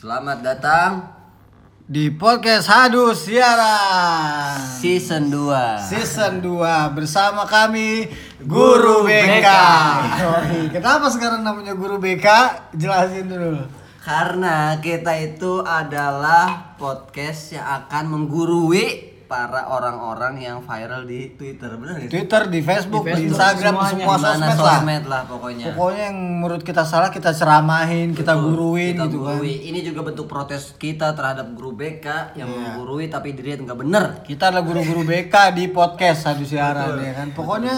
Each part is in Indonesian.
Selamat datang di podcast Hadu Siaran season 2 season 2 bersama kami Guru BK. Yoi, Kenapa sekarang namanya Guru BK? Jelasin dulu. Karena kita itu adalah podcast yang akan menggurui para orang-orang yang viral di Twitter, benar nggak? sih? Twitter, di Facebook, Di di, Facebook, Instagram, di semuanya. semua sosmed lah. lah pokoknya. Pokoknya yang menurut kita salah kita ceramahin, kita Betul, guruin kita gitu kan. gurui. Ini juga bentuk protes kita terhadap guru BK yang Iya. menggurui tapi dilihat nggak bener. Kita adalah guru-guru BK di podcast Hadu Siaran ya kan. Pokoknya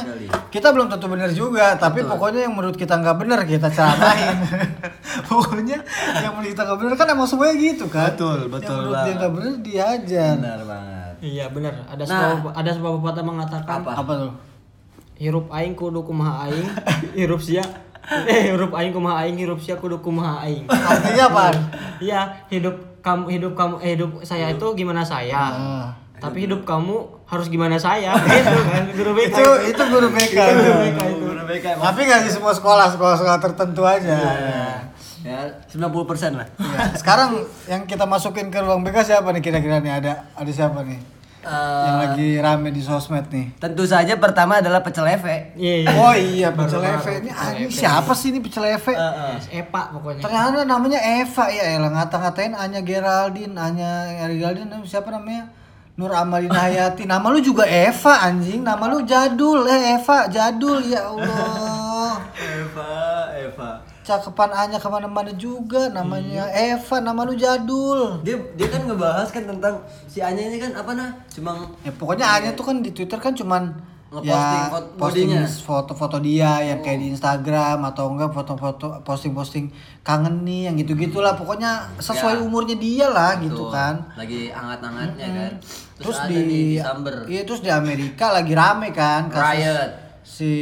kita belum tentu benar juga, tapi pokoknya yang menurut kita nggak benar kita ceramahin. pokoknya yang menurut kita nggak benar kan emang semuanya gitu kan. Betul, Yang betul menurut dia nggak benar diajar. Benar banget. Iya benar. Ada Nah. sebuah ada sebuah pepatah mengatakan Apa? Apa tuh? hirup aing kudu kumaha aing, hirup sia eh hirup aing kumaha aing, hirup sia kudu kumaha aing. Artinya apa? Iya, hidup kamu hidup kamu eh, hidup saya itu gimana saya. Ah. Tapi hidup kamu harus gimana saya gitu kan guru BK. itu itu guru BK. Guru BK itu. Guru BK Tapi nggak di semua sekolah, sekolah-sekolah tertentu aja. Ya 90% lah. Ya, Sekarang yang kita masukin ke ruang BK siapa nih kira-kira nih? Ada ada siapa nih? yang Eh, lagi rame di sosmed nih. tentu saja pertama adalah pecel. Iya, iya. Oh iya, pecel. Ini ini siapa sih ini pecel Eve? Epa pokoknya. Ternyata namanya Eva ya, elah ngata-ngatain Anya Geraldine, Anya Geraldine siapa namanya? Nur Amalina Hayati. Nama lu juga Eva anjing, nama lu jadul eh Eva, jadul ya Allah. Eva, Eva. Cakepan Anya ke mana-mana juga, namanya Eva, nama lu jadul. Dia dia kan ngebahas kan tentang si Anya ini kan apa nah? Cuma Ya pokoknya Anya tuh kan di Twitter kan cuman Ngeposting ya, posting foto-foto dia yang kayak di Instagram atau enggak foto-foto posting-posting kangen nih yang gitu-gitulah pokoknya sesuai Ya. umurnya dia lah gitu Tuh, kan. lagi hangat-hangatnya kan. Terus, Terus, ada di di. Iya terus di Amerika lagi rame kan kasus Riot. Si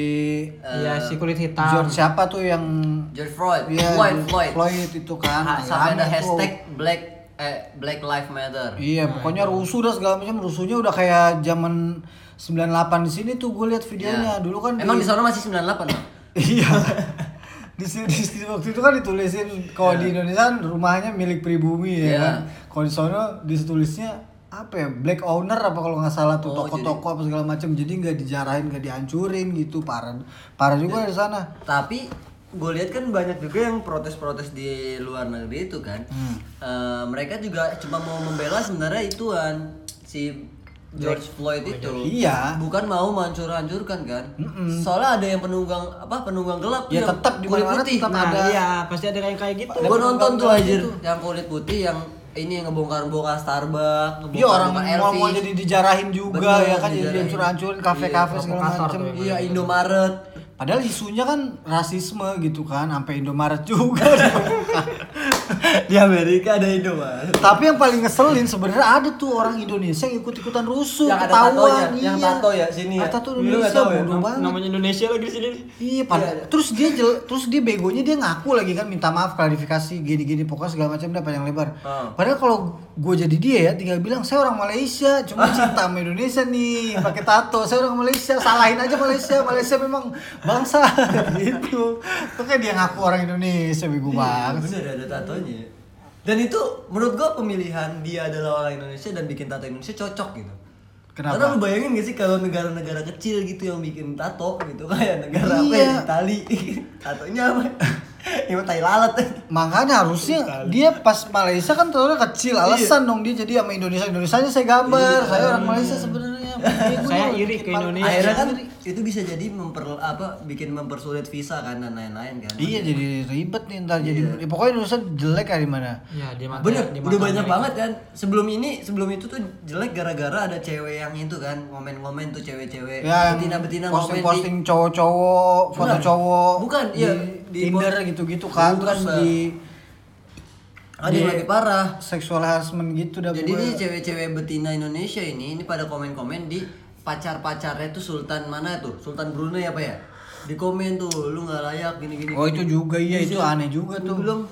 Iya, si kulit hitam. George siapa tuh yang George Floyd, Iya, Floyd, Floyd. Floyd. itu kan Ha- sampai ada rame tuh. hashtag Black eh Black Lives Matter. Iya, pokoknya rusuh dah segala macam. Rusuhnya udah kayak zaman 98 di sini tuh gue lihat videonya. Ya. Dulu kan Emang di sana masih 98 Bang? Iya. di sini di waktu itu kan ditulisin kalau di Indonesia kan rumahnya milik pribumi ya Iya. kan. Kalau di sana ditulisnya apa ya black owner apa kalau nggak salah tuh Oh, toko-toko apa segala macam jadi nggak dijarahin nggak dihancurin gitu parah parah juga di sana Tapi gue lihat kan banyak juga yang protes-protes di luar negeri itu kan. Hmm. Eh, mereka juga cuma mau membela sebenarnya ituan si George Floyd itu. Iya. Bukan mau menghancur-hancurkan kan. Soalnya ada yang penunggang apa penunggang gelap Ya, tetap di kulit putih. tetap Nah, ada. iya, pasti ada yang kayak gitu. Gue nonton tuh gitu. yang kulit putih yang ini yang ngebongkar-bongkar Starbucks, Iya orang ngebongkar mau, mau jadi dijarahin juga Bener, ya kan jadi dijarahin. dihancur-hancurin kafe-kafe Iya, segala provokator macam. tuh Iya Indomaret. Padahal isunya kan rasisme gitu kan, sampai Indomaret juga. di Amerika ada Indomaret. Tapi yang paling ngeselin sebenarnya ada tuh orang Indonesia yang ikut-ikutan rusuh, Yang ada ketahuan. tatonya, iya. yang tato ya, sini ya. Ada tato Indonesia ya? bodoh Nam- banget. namanya Indonesia lagi di sini. Iya, pada, terus dia jel, terus dia begonya dia ngaku lagi kan minta maaf klarifikasi gini-gini pokoknya segala macam dah panjang lebar. Oh. Padahal kalau gue jadi dia ya tinggal bilang saya orang Malaysia, cuma cinta sama Indonesia nih, pakai tato. Saya orang Malaysia, salahin aja Malaysia. Malaysia memang bangsa gitu. Tuh kayak dia ngaku orang Indonesia bego banget. Bener ada tatonya. Dan itu menurut gua pemilihan dia adalah orang Indonesia dan bikin tato Indonesia cocok gitu. Kenapa? Karena lu bayangin gak sih kalau negara-negara kecil gitu yang bikin tato gitu kayak negara apa Iya. ya Itali tatonya apa? Yang tai lalat. Makanya harusnya dia pas Malaysia kan telurnya kecil, alasan dong dia jadi sama Indonesia Indonesia saya gambar, saya orang Malaysia sebenarnya. Bego Saya iri ke Indonesia. Akhirnya kan itu bisa jadi memper apa bikin mempersulit visa kan dan lain-lain kan. Iya jadi ribet nih ntar jadi ya, pokoknya Indonesia jelek kayak di mana. Ya, di mata Bener, di udah mata banyak Amerika. banget kan. Sebelum ini, sebelum itu tuh jelek gara-gara ada cewek yang itu kan, ngomen-ngomen tuh cewek-cewek Ya, betina-betina ngomen posting di posting cowok-cowok, foto cowok, Bukan, di, iya, di Tinder gitu-gitu kan, terus Mbak. di ada yang lebih parah. sexual harassment gitu dah Jadi nih cewek-cewek betina Indonesia ini ini pada komen-komen di pacar-pacarnya tuh Sultan mana tuh? Sultan Brunei apa ya? Di komen tuh, lu nggak layak gini-gini. Oh itu juga iya itu aneh juga tuh. bilang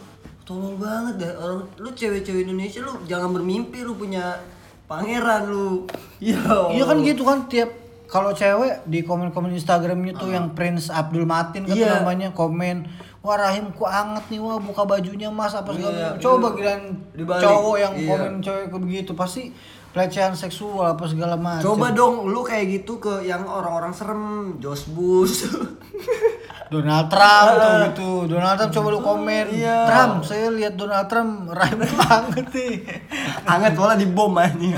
tolong banget dah orang lu cewek-cewek Indonesia lu jangan bermimpi lu punya pangeran lu. Iya. Iya kan gitu kan tiap kalau cewek di komen-komen Instagramnya tuh yang Prince Abdul Matin kan Iya. namanya komen wah rahim ku anget nih wah buka bajunya mas apa segala macam. coba iya. giliran cowok yang iya. komen cewek begitu pasti pelecehan seksual apa segala macam Coba dong lu kayak gitu ke yang orang-orang serem, Jos Bus. Donald Trump tuh gitu Donald Trump coba lu komen Iya. Trump saya lihat Donald Trump rahim ku anget nih Anget malah di bom anjing.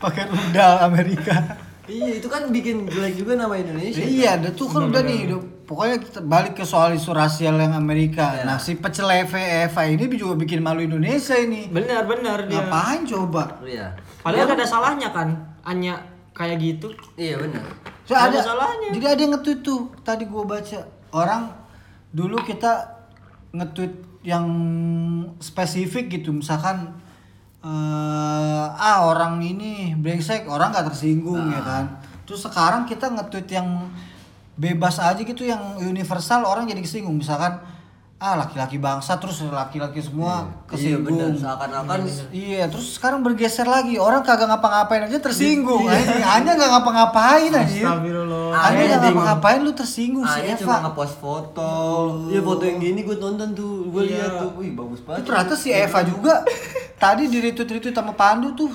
pakai rudal Amerika iya, itu kan bikin jelek juga nama Indonesia. Iya, ada tuh kan udah nih, pokoknya kita balik ke soal isu rasial yang Amerika. Iya. Nah, si pecel Eva Eva ini juga bikin malu Indonesia ini. Benar benar dia. Ngapain coba? Iya. Padahal gak ada salahnya kan Anya kayak gitu. Iya benar. So, ada, ada salahnya. Jadi ada yang nge-tweet tuh, tadi gua baca. Orang dulu kita nge-tweet yang spesifik gitu, misalkan eh ah orang ini brengsek, orang nggak tersinggung ya kan. Terus sekarang kita nge-tweet yang bebas aja gitu yang universal orang jadi kesinggung misalkan ah laki-laki bangsa terus laki-laki semua Iya kesinggung benar. Seakan-akan Iya, terus sekarang bergeser lagi. Orang kagak ngapa-ngapain aja tersinggung. anjing. Hanya nggak ngapa-ngapain aja. Astagfirullah. Hanya nggak ngapa-ngapain lu tersinggung si Anya Eva. cuma ngepost foto. Iya foto yang gini gue nonton tuh, gue Iya. lihat tuh. Wih bagus banget. Itu ternyata si Eva juga tadi di retweet-retweet sama Pandu tuh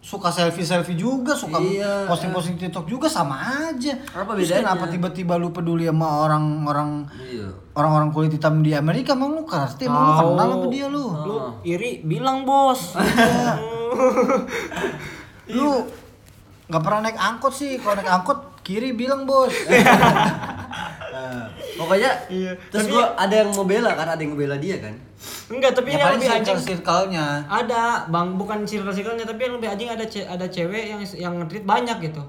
su- suka selfie-selfie juga, suka Iya. posting-posting TikTok juga sama aja. Apa Terus bedanya? kenapa tiba-tiba lu peduli sama orang-orang Iya. orang-orang kulit hitam di Amerika? Emang lu ngerti? Emang lu kenal sama dia lu? Lu iri bilang bos. Lu nggak pernah naik angkot sih. Kalau naik angkot kiri bilang bos. Nah, pokoknya Iya. terus Tapi- gue ada yang mau bela kan, ada yang ngebela dia kan. Enggak, tapi ya yang lebih anjing circle-circle-nya. ada bang bukan circle circlenya tapi yang lebih anjing ada ce- ada cewek yang yang nge-tweet banyak gitu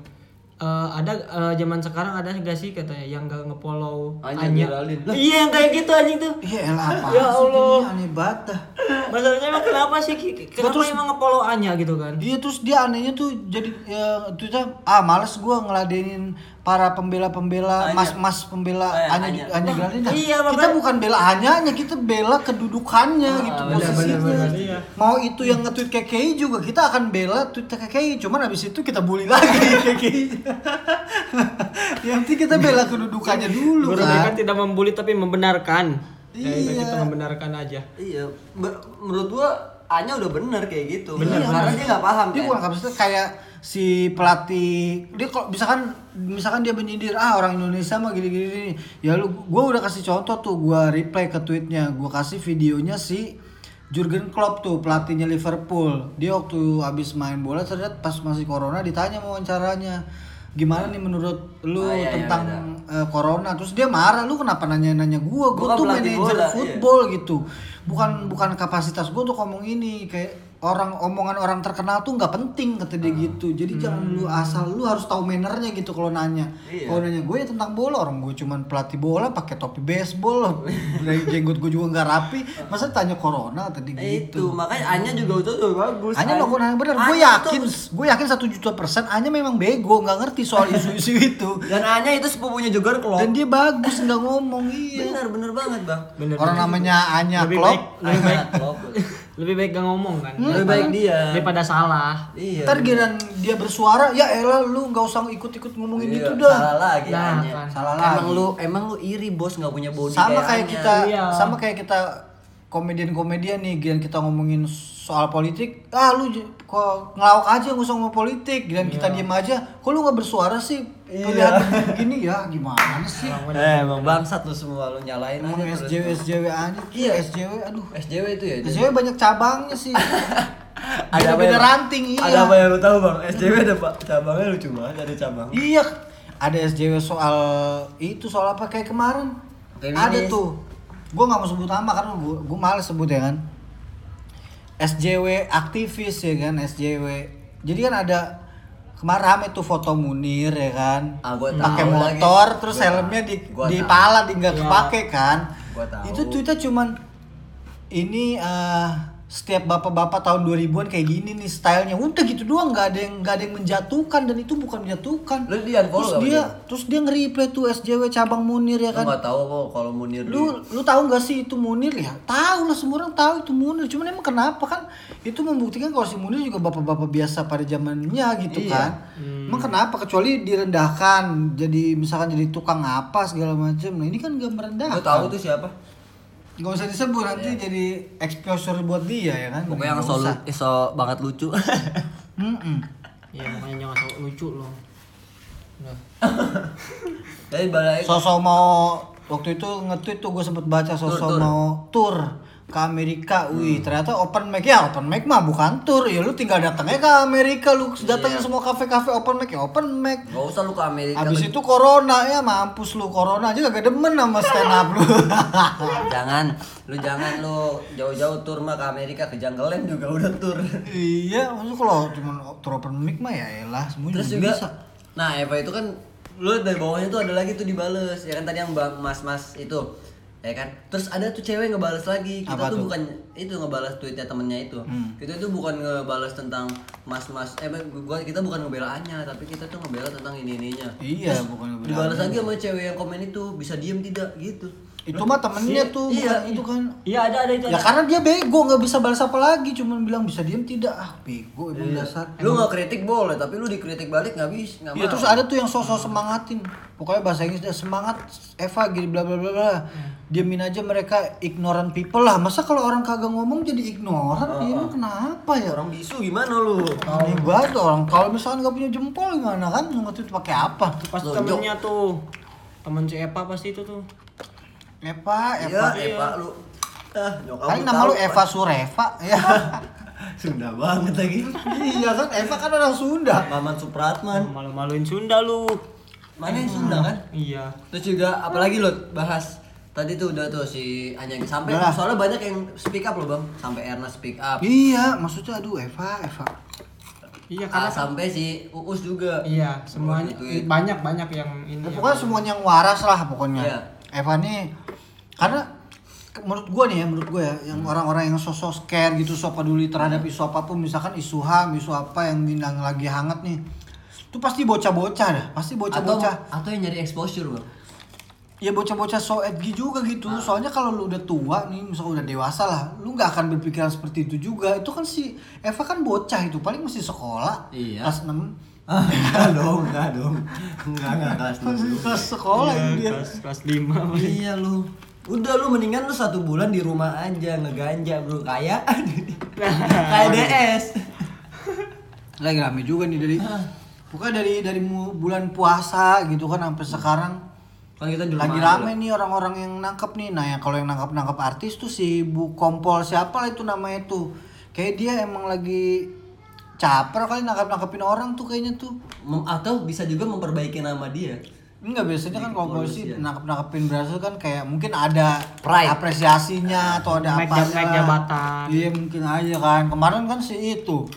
Eh, ada eh, zaman sekarang ada gak sih katanya yang gak nge-follow Anya. Lah. iya yang kayak gitu anjing tuh Iya elah apa Ya Allah. aneh banget dah. masalahnya emang kenapa sih kenapa terus- emang nge-follow Anya gitu kan Iya terus dia anehnya tuh jadi ya Twitter ah males gua ngeladenin para pembela-pembela mas-mas pembela Eh, Anya Anya. Anya Geraldine. Nah, Iya, kita bukan bela Anyanya, kita bela kedudukannya gitu benar, posisinya. benar, benar, iya. Mau itu yang nge-tweet KKI juga kita akan bela tweet KKI, cuman habis itu kita bully lagi KKI. yang penting kita bela kedudukannya dulu kan. kan tidak membuli tapi membenarkan ya Iya. kita membenarkan aja Iya, Ber- menurut gua Anya udah bener kayak gitu. Bener, karena bener. dia nggak paham dia kan. kurang kapasitas kayak si pelatih dia kalau misalkan misalkan dia menyindir ah orang Indonesia mah gini gini, gini. ya lu gue udah kasih contoh tuh gue reply ke tweetnya gue kasih videonya si Jurgen Klopp tuh pelatihnya Liverpool dia waktu habis main bola ternyata pas masih corona ditanya mau wawancaranya gimana nih menurut lu Ah, iya, iya, tentang iya. eh, corona terus dia marah lu kenapa nanya-nanya gua Gua gua kan tuh manajer bola, iya. football gitu bukan bukan kapasitas gua untuk ngomong ini kayak orang omongan orang terkenal tuh nggak penting kata dia gitu jadi jangan lu asal lu harus tahu mannernya gitu kalau nanya Iya. kalau nanya gue ya tentang bola orang gue cuman pelatih bola pakai topi baseball dari jenggot gue juga nggak rapi masa tanya corona tadi Eh, itu gitu makanya Anya juga itu udah bagus. Hanya melakukan hal yang benar. Gue Anya yakin, tuh- gue yakin satu juta persen. Hanya memang bego, nggak ngerti soal isu-isu itu. Dan Anya itu sepupunya juga Klopp. Dan dia bagus nggak ngomong iya. Bener bener banget bang. bener Orang namanya Anya lebih Klopp. baik lebih baik Klopp. lebih baik gak ngomong kan Lebih baik dia. daripada salah Iya. Ntar giliran dia bersuara, ya elah lu nggak usah ikut-ikut ngomongin Iya, itu dah. Salah lagi Nah, kan. Salah emang lagi. lu emang lu iri bos nggak punya body Sama kayak kita, Iya. sama kayak kita komedian-komedian nih, giliran kita ngomongin soal politik, ah lu kok ngelawak aja nggak usah ngomong politik, giliran kita diem aja, kok lu nggak bersuara sih? Pilihan begini ya gimana sih? Eh, emang bangsat lu semua lu nyalain Emang aja terus. SJW SJW aja, Iya. SJW, aduh. SJW itu ya. SJW banyak cabangnya sih. Ada Beda-beda yang- ranting iya. Ada apa yang lu tahu bang? SJW ada pak cabangnya lucu banget ada cabang. Iya, ada SJW soal itu soal apa kayak kemarin. Feminis. Ada tuh. Gue nggak mau sebut nama karena gue gue males sebut ya kan. SJW aktivis ya kan SJW. Jadi kan ada kemarin rame tuh foto Munir ya kan. Ah, Pakai motor lagi. terus Gua helmnya di Gua di tahu. pala di nggak Iya. kepake kan. Gua tahu. Itu tweetnya cuman ini eh, setiap bapak-bapak tahun 2000-an kayak gini nih stylenya. Udah gitu doang nggak ada yang nggak ada yang menjatuhkan dan itu bukan menjatuhkan. Lu di unfollow terus dia dia? terus dia nge-reply tuh SJW cabang Munir ya Lu kan? nggak tahu kok kalau Munir di- lu lu tahu nggak sih itu Munir? Ya tahu lah semua orang tahu itu Munir. Cuman emang kenapa kan? Itu membuktikan kalau si Munir juga bapak-bapak biasa pada zamannya gitu Iya. kan? Emang kenapa? Kecuali direndahkan jadi misalkan jadi tukang apa segala macam. Nah ini kan gak Lu merendahkan tahu tuh siapa? Gak usah disebut nanti jadi exposure buat dia ya kan. Pokoknya yang Nggak so, usah. so banget lucu. Mm-mm. ya makanya jangan sok lucu loh udah Tapi balik Sosok mau waktu itu nge-tweet tuh gue sempet baca sosok mau tour ke Amerika, wih ternyata open mic ya open mic mah bukan tour ya lu tinggal datangnya ke Amerika lu datangin Iya. semua kafe-kafe open mic ya open mic Gak usah lu ke Amerika. Habis itu corona ya mampus lu corona aja gak demen sama stand up lu. jangan, lu jangan lu jauh-jauh tur mah ke Amerika ke Janggalan juga udah tur. iya, maksud kalau cuma tour open mic mah ya elah semua Terus juga juga, bisa. nah Eva itu kan lu dari bawahnya tuh ada lagi tuh dibales ya kan tadi yang mas-mas itu ya kan terus ada tuh cewek ngebales lagi kita Apa tuh, tuh? bukan itu ngebales tweetnya temennya itu Hmm. kita tuh bukan ngebales tentang mas-mas eh gua kita bukan ngebelaannya tapi kita tuh ngebela tentang ini ininya Iya, bukan ngebelaannya. dibales lagi sama cewek yang komen itu bisa diem tidak gitu Itu mah temennya tuh, iya, bukan itu kan. iya ada ada itu Ya ada. karena dia bego nggak bisa balas apa lagi, cuman bilang bisa diem tidak ah bego emang dasar. lu nggak kritik boleh tapi lu dikritik balik nggak bisa nggak Iya mau terus ada tuh yang sosok semangatin. Pokoknya bahasa Inggris dia semangat Eva gini bla bla bla bla. Diamin aja mereka ignorant people lah. Masa kalau orang kagak ngomong jadi ignorant? Dia emang kenapa ya? orang bisu gimana lu Aneh banget orang. Kalau misalkan nggak punya jempol gimana kan? Ngerti itu pakai apa? pas temennya tuh temen si Epa pasti itu tuh Eva, Iya, Eva. Eva lu. Ah, nyokap Paling lu nama lu. Eva Sureva ya. Sunda banget lagi. iya kan Eva kan orang Sunda. Maman Supratman. malu-maluin Sunda lu Mana yang Sunda kan? iya Terus juga apalagi lo bahas tadi tuh udah tuh si Anyang sampai Udah lah. soalnya banyak yang speak up loh bang sampai Erna speak up Iya, maksudnya aduh Eva, Eva. iya Ah, karena sampai si Uus juga iya semuanya Tweet. banyak banyak yang ini Ya, pokoknya semuanya yang waras lah pokoknya. Iya. Eva nih karena menurut gua nih ya, menurut gua ya, yang orang-orang yang sosok care gitu, sok peduli terhadap isu apa pun, misalkan isu HAM, isu apa yang, yang lagi hangat nih. Itu pasti bocah-bocah dah, pasti atau bocah-bocah. atau yang nyari exposure bang Ya bocah-bocah so edgy juga gitu. Soalnya kalau lu udah tua nih, misalnya udah dewasa lah, lu nggak akan berpikiran seperti itu juga. Itu kan si Eva kan bocah itu, paling masih sekolah. Iya. Kelas 6. ah enggak dong enggak dong enggak enggak kelas Masih kelas sekolah Iya, itu dia. kelas kelas lima iya lu udah lu mendingan lu satu bulan di rumah aja ngeganja bro. Kayak kayak DS lagi rame juga nih dari pokoknya dari dari mu- bulan puasa gitu kan sampai sekarang. Kan kita lagi rame nih orang-orang yang nangkep nih. Nah yang kalau yang nangkep nangkep artis tuh si Bu Kompol siapa lah itu namanya tuh. Kayak dia emang lagi caper kali nangkep nangkepin orang tuh kayaknya tuh. Atau bisa juga memperbaiki nama dia Enggak biasanya kan kalau polisi Kepolisian. nangkep nangkepin berhasil kan kayak mungkin ada Pride. apresiasinya atau ada apa jabatan. iya mungkin aja kan kemarin kan si itu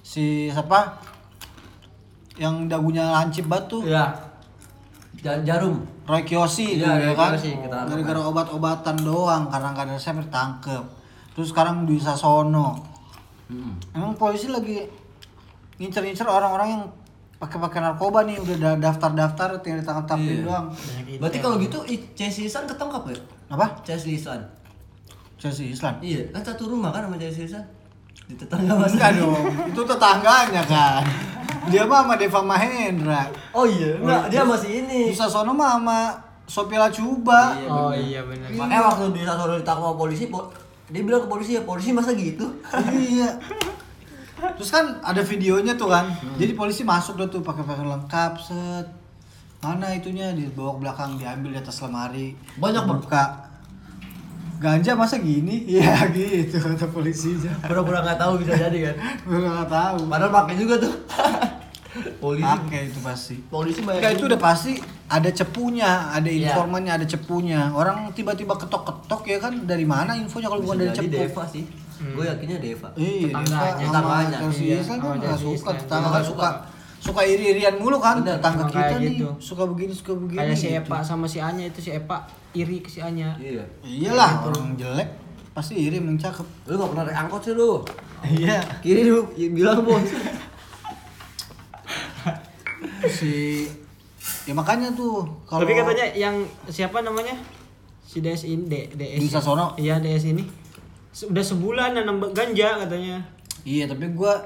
si siapa yang dagunya lancip batu Iya. Ja- jarum. Roy Kiyoshi itu Iya, ya Roy kan gara-gara obat-obatan doang karena nggak ada resep ditangkep terus sekarang di Sasono emang polisi lagi ngincer-ngincer orang-orang yang pakai-pakai narkoba nih udah daftar-daftar tinggal ditangkap-tangkapin Iya. doang Berarti kalau gitu Chelsea Lisan ketangkap ya? apa Chelsea Lisan. Chelsea Islam Iya, kan satu rumah kan sama Chelsea Lisan. Di tetangga Mas. enggak dong itu tetangganya kan dia mah sama Deva Mahendra Oh iya, enggak, dia masih ini. di Sasono mah sama Sophia Lacuba Iya, oh iya benar Makanya waktu di satu ditangkap sama polisi, po- dia bilang ke polisi ya, polisi masa gitu? iya terus kan ada videonya tuh kan Hmm. jadi polisi masuk tuh pakai pakaian lengkap set mana itunya dibawa ke belakang diambil di atas lemari Banyak, buka ganja masa gini iya gitu kata polisinya Pura-pura nggak tahu bisa jadi kan. gue nggak tahu Padahal pakai juga tuh. polisi pakai itu pasti polisi banyak. Enggak itu udah pasti ada cepunya, ada Iya. informannya, ada cepunya. Orang tiba-tiba ketok-ketok ya kan dari mana infonya kalau bukan dari cepu? Deva sih. Gue yakinnya Deva. Iya, Tetangganya. Tetangganya. Iya, sama kan nggak suka, tetangga Nggak kan suka suka iri-irian mulu kan Bener, tetangga kita nih gitu. suka begini suka begini. kayak si gitu. Epa sama si Anya itu si Epa iri ke si Anya Iya. Iyalah orang jelek pasti iri emang cakep. Lu gak pernah naik angkot sih lu. Iya. Kiri dulu, bilang bos. si ya makanya tuh kalau tapi katanya yang siapa namanya si DS ini D, DS Di Sasono? iya DS ini udah sebulan nanam ganja katanya Iya, tapi gua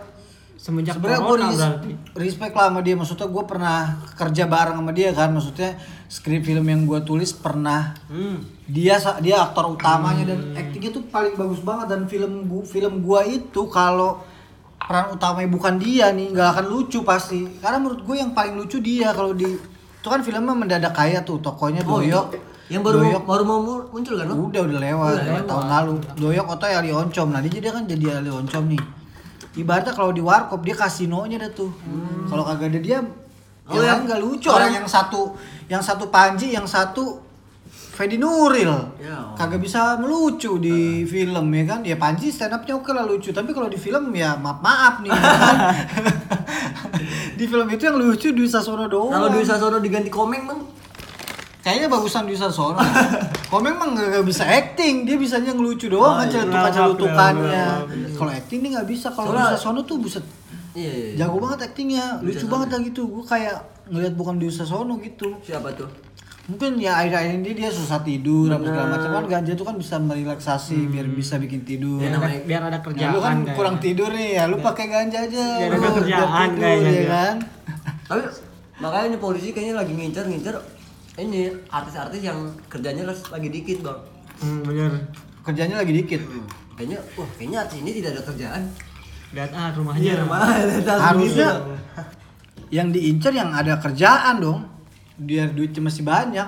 semenjak Sebenarnya gue corona berarti. respect lah sama dia. Maksudnya gue pernah kerja bareng sama dia kan. Maksudnya skrip film yang gue tulis pernah Hmm. dia dia aktor utamanya dan aktingnya tuh paling bagus banget dan film gua, film gua itu kalau peran utamanya bukan dia nih nggak akan lucu pasti karena menurut gue yang paling lucu dia kalau di itu kan filmnya mendadak kaya tuh tokonya Oh, Doyok itu. Yang baru Doyok. baru mau mu- muncul kan? Bang? udah udah lewat, Udah lewat. tahun lalu. Doyok atau Ali Oncom. Nah dia jadi kan jadi Ali Oncom nih. Ibaratnya kalau di warkop dia kasinonya dah tuh. Kalau kagak ada dia Oh, yang yang- nggak lucu. orang yang- satu yang satu Panji yang satu Fedi Nuril. Ya, oh. kagak bisa melucu di film ya kan? Ya Panji stand upnya oke lah lucu. Tapi kalau di film ya maaf maaf nih ya kan? di film itu yang lucu Dwi Sasono doang. Kalau Dwi Sasono diganti Komeng bang, Kayaknya bagusan Dwi Sasono. Komeng emang gak, bisa acting, dia bisanya ngelucu doang Oh, kan iya. celutukan celutukannya. Kalau acting dia nggak bisa. Kalau Soalnya- Sasono tuh buset iya. iya. jago banget actingnya, lucu banget lah gitu. Gue kayak ngeliat bukan Dwi Sasono gitu. Siapa tuh? Mungkin ya akhir-akhir ini dia susah tidur apa segala macam kan ganja tuh kan bisa merelaksasi biar bisa bikin tidur. Ya, namanya- biar ada Nah, kerjaan lu kan kurang tidur nih ya, lu pakai ganja aja. Biar lu, ada kerjaan tidur, kayaknya ya kan. Tapi makanya ini polisi kayaknya lagi ngincar-ngincar ini artis-artis yang kerjanya les- lagi dikit bang. Hmm, bener. Kerjanya lagi dikit. Kayaknya, wah kayaknya artis ini tidak ada kerjaan. Lihat ah rumahnya. Harusnya yang diincar yang ada kerjaan dong biar duitnya masih banyak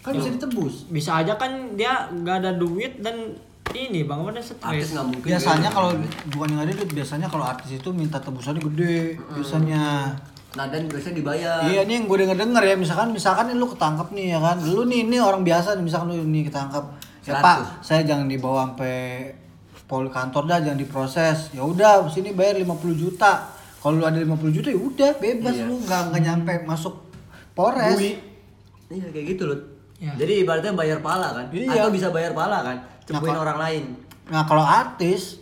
kan bisa ditebus Bisa aja kan dia nggak ada duit dan ini bang Artis stres. nggak mungkin. biasanya kalau gitu. bukan yang ada duit biasanya kalau artis itu minta tebusannya gede biasanya nah dan biasanya dibayar. iya nih yang gue denger denger ya misalkan misalkan nih lu ketangkep nih ya kan lu nih ini orang biasa nih misalkan lu nih ketangkep ya 100. pak saya jangan dibawa sampai pol kantor dah jangan diproses ya udah sini bayar 50 juta kalau lu ada 50 juta ya udah bebas Iya. lu nggak nggak nyampe masuk polres Bui. Iya kayak gitu loh. Ya. Jadi ibaratnya bayar pala kan? Iya. Atau bisa bayar pala kan? Cepuin Nah, orang lain. Nah kalau artis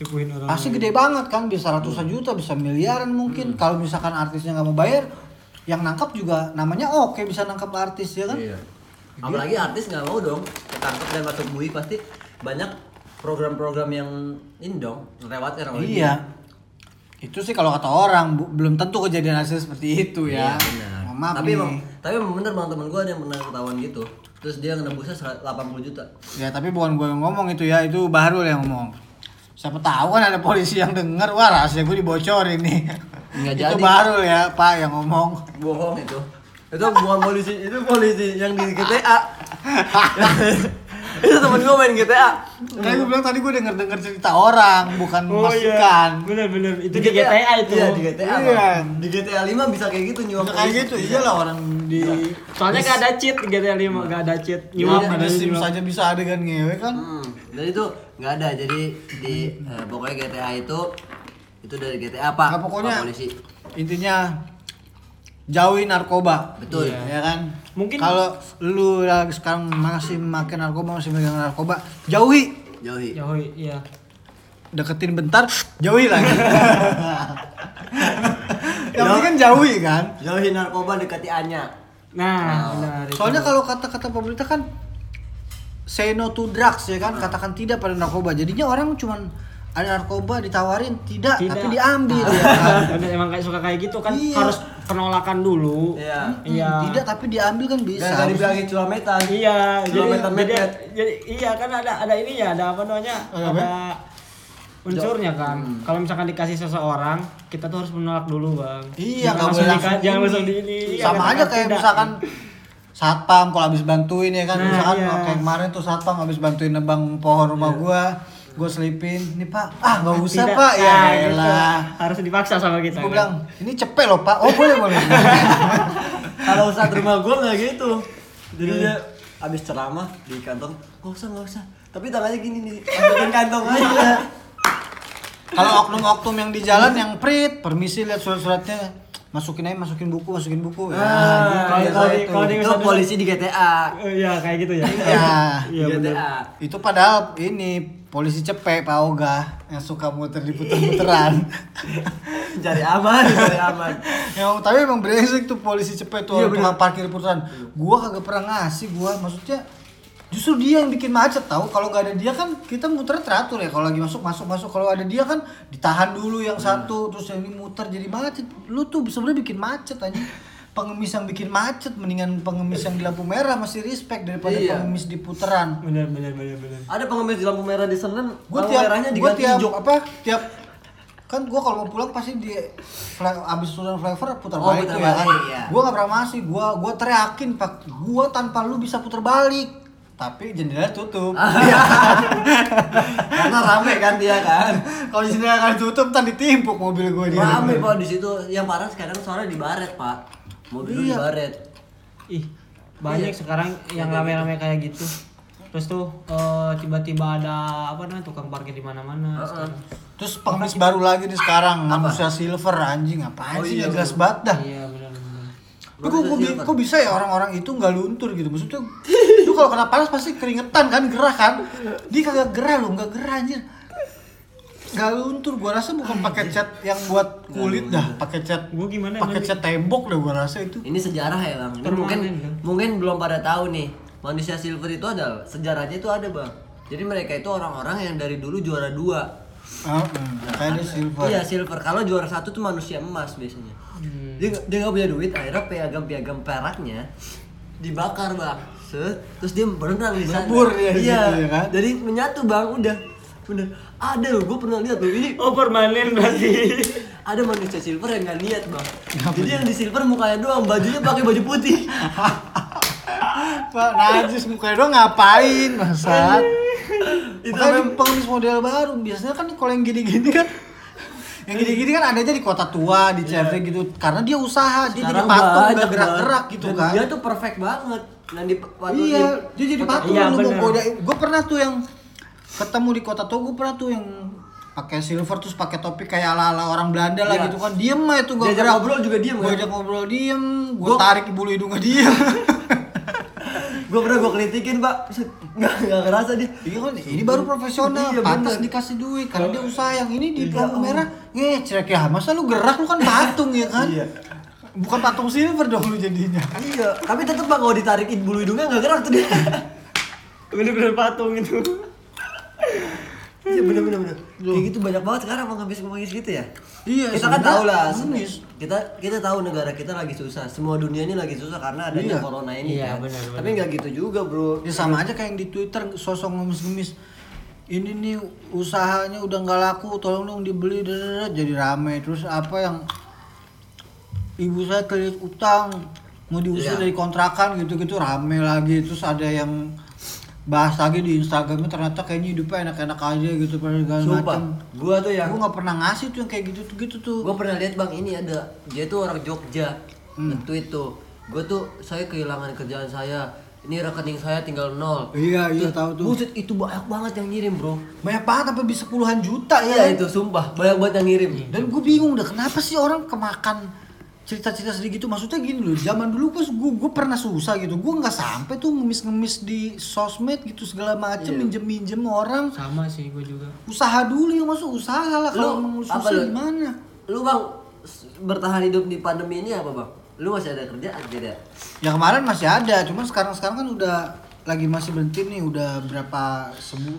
Cukuin orang. pasti gede banget kan bisa ratusan juta bisa miliaran mungkin kalau misalkan artisnya nggak mau bayar yang nangkap juga namanya oke bisa nangkap artis ya kan Iya. Apalagi artis nggak mau dong ketangkep dan masuk bui pasti banyak program-program yang ini dong sama dia. iya itu sih kalau kata orang bu- belum tentu kejadian asli seperti itu ya Iya, benar. Maaf tapi nih. emang tapi emang bener bang temen gue ada yang pernah ketahuan gitu. Terus dia nembusnya sera- 80 juta. ya tapi bukan gue yang ngomong itu ya itu Bahrul yang ngomong siapa tahu kan ada polisi yang denger wah rahasia gue dibocorin nih Nggak itu jadi. Bahrul ya pak yang ngomong Bohong itu. Itu bukan polisi, itu polisi yang di GTA. itu temen gue main GTA. Kayak gue bilang tadi gue denger denger cerita orang bukan masukan Bener bener itu di GTA itu. Iya, di GTA. Iya. Di GTA 5 bisa kayak gitu nyuap. Bisa kayak gitu iyalah orang di Soalnya gak ada cheat di GTA 5 gak ada cheat. Nyuap ada ada sim saja bisa adegan ngewe kan Hmm, jadi itu nggak ada. Jadi di eh, pokoknya GTA itu itu dari GTA apa? Nah, pokoknya Pak polisi. intinya jauhi narkoba Betul. ya kan Mungkin- kalau lu lagi sekarang masih makan narkoba masih megang narkoba jauhi Jauhi. Yoi, iya. deketin bentar jauhi lagi yang penting kan jauhi kan Jauhi narkoba dekati Anya. Nah, benar. itu. soalnya kalau kata-kata pemerintah kan say no to drugs ya kan katakan tidak pada narkoba jadinya orang cuman ada narkoba ditawarin tidak, Tidak. tapi diambil ya kan emang kayak suka kayak gitu kan Iya. harus penolakan dulu. Iya. Iya. Hmm, tidak tapi diambil kan bisa tadi bilangin culametan. Iya, jadi, Kilometer jadi, mepet. jadi iya kan ada ada ini ya, ada apa namanya? Ada Ada, unsurnya kan. Kalau misalkan dikasih seseorang, kita tuh harus menolak dulu, Bang. Iya, Jangan nggak langsung boleh langsung jangan ini. langsung di ini. Iya, Sama katakan aja kayak tidak. misalkan satpam kalau habis bantuin ya kan, Nah, misalkan iya. kayak kemarin tuh satpam habis bantuin nebang pohon rumah gua, gua selipin, nih pak, ah nggak usah Tidak. pak, ya Nah, gitu. elah. Harus dipaksa sama kita. Gua kan. bilang, ini cepet loh pak, oh boleh boleh. Kalau saat rumah gue nggak gitu. Jadi dia abis ceramah di kantong, nggak usah nggak usah. Tapi tangannya gini nih, masukin kantong aja. kalau oknum-oknum yang di jalan yang prit, permisi lihat surat-suratnya, masukin aja, masukin buku, masukin buku. Ya, kalau- gitu, kalau di- itu. kalau di- itu polisi di GTA. Oh, Iya, kayak gitu ya. Iya. Iya, bener. GTA. Itu padahal ini polisi cepet Pak Oga yang suka muter di puter-puteran. Cari aman, cari aman. yang tapi emang brengsek tuh polisi cepet tuh Iya, tukang parkir puteran. Gua kagak pernah ngasih gua maksudnya Justru dia yang bikin macet tahu. Kalau nggak ada dia kan kita muter teratur ya. Kalau lagi masuk masuk masuk. Kalau ada dia kan ditahan dulu yang satu terus yang ini muter jadi macet. Lu tuh sebenarnya bikin macet aja. Pengemis yang bikin macet mendingan pengemis yang di lampu merah masih respect daripada Iya. pengemis di putaran. Bener bener bener bener. Ada pengemis di lampu merah di Senen, Gue lampu tiap merahnya gua diganti tiap hijau. apa tiap kan gue kalau mau pulang pasti di fly, abis turun flyover putar Oh, balik putar tuh ya kan. balik, iya. Gue gak pernah masih, gue gue teriakin pak, gue tanpa lu bisa putar balik, tapi jendela tutup. Ah. Karena rame kan dia kan. kalau jendela kan tutup, ntar ditimpuk mobil gue di Rame pak di situ. Yang parah sekarang soalnya di baret pak. Mobil lu di Iya. baret. Ih, banyak Iya. sekarang yang rame-rame kayak gitu. Terus tuh eh, tiba-tiba ada apa namanya tukang parkir di mana-mana. sekarang. Terus pengemis baru lagi nih sekarang, manusia silver anjing, apaan Oh sih iya, nggak jelas banget dah. Iya benar benar. Tapi kok, kok, kok bisa ya orang-orang itu nggak luntur gitu? Maksudnya, lu kalau kena panas pasti keringetan kan, gerah kan? Dia kagak gerah loh, nggak gerah anjir. Nggak luntur, gua rasa bukan pakai cat yang buat kulit dah, pakai cat, Gua gimana pakai cat tembok dah gua rasa itu. Ini sejarah ya bang. Ini mungkin kan? mungkin belum pada tahu nih. Manusia silver itu ada sejarahnya itu ada bang. Jadi mereka itu orang-orang yang dari dulu juara dua. Ah, kayak dia silver. Iya silver. Kalau juara satu tuh manusia emas biasanya. Dia nggak- dia nggak punya duit, akhirnya piagam-piagam peraknya dibakar bang. Set, terus dia berenang di sana. Dia iya. situ, ya kan? Jadi menyatu bang, udah. Bener. Ada loh, gue pernah lihat loh. Ini Oh permanen berarti. ada manusia silver yang nggak lihat bang. Jadi yang di silver mukanya doang, bajunya pakai baju putih. Pak najis mukanya doang ngapain bangsat? Itu memang- pengemis model baru biasanya kan kalau yang gini-gini kan yang gini-gini kan ada aja di kota tua di CFD gitu karena dia usaha dia jadi Sekarang patung banyak, nggak gerak-gerak gitu Dan kan Dia tuh perfect banget. Dan di waktu iya di- dia jadi patung Iya, lu bener. mau godain gue pernah tuh yang ketemu di kota gue pernah tuh yang pakai silver terus pakai topi kayak ala-ala orang Belanda lah Iya. gitu kan diem aja tuh gue Diajak ngobrol juga diem, gue kan? ajak ngobrol diem gue Gua- tarik bulu hidungnya diem gue pernah gue kelitikin pak nggak nggak kerasa dia Iya kan, ini baru profesional, Iya, pantas dikasih duit karena dia usaha yang ini di Iya, lampu merah ngecrek ya. Masa lu gerak lu kan patung ya kan? Iya. Bukan patung silver dong lu jadinya. iya tapi tetep pak kalau ditarikin bulu hidungnya nggak gerak tuh dia Bener-bener patung itu. Iya bener bener bener kayak gitu banyak banget sekarang pengemis pengemis gitu ya Iya, kita kan tahu lah pengemis. kita kita tahu negara kita lagi susah semua dunia ini lagi susah karena adanya Iya. corona ini Iya, kan benar, benar. tapi nggak gitu juga bro Ya sama aja kayak yang di Twitter sosok ngemis-ngemis. Ini nih usahanya udah nggak laku, tolong dong dibeli jadi rame. Terus apa yang ibu saya kredit utang mau diusir Iya. dari kontrakan gitu-gitu rame lagi. Terus ada yang bahas lagi di Instagramnya ternyata kayaknya hidupnya enak-enak aja gitu pada segala sumpah macam. gua tuh yang Gue nggak pernah ngasih tuh yang kayak gitu tuh gitu tuh. gue pernah lihat bang ini ada dia tuh orang Jogja Hmm. nge-tweet tuh gue tuh saya kehilangan kerjaan saya ini rekening saya tinggal nol Iya iya Terus, tahu tuh. buset itu banyak banget yang ngirim bro Banyak banget sampai bisa puluhan juta ya. iya itu sumpah banyak banget yang ngirim Dan gue bingung dah kenapa sih orang kemakan cerita-cerita sedih gitu. Maksudnya gini loh zaman dulu pas gue gue pernah susah gitu. Gue nggak sampai tuh ngemis-ngemis di sosmed gitu segala macem Iya. minjem-minjem orang. Sama sih gue juga. usaha dulu yang masuk usaha lah kalau apa susah lu? gimana? Lu bang bertahan hidup di pandemi ini apa bang? Lu masih ada kerjaan tidak? Ya kemarin masih ada cuman sekarang sekarang kan udah lagi masih berhenti nih udah berapa sebu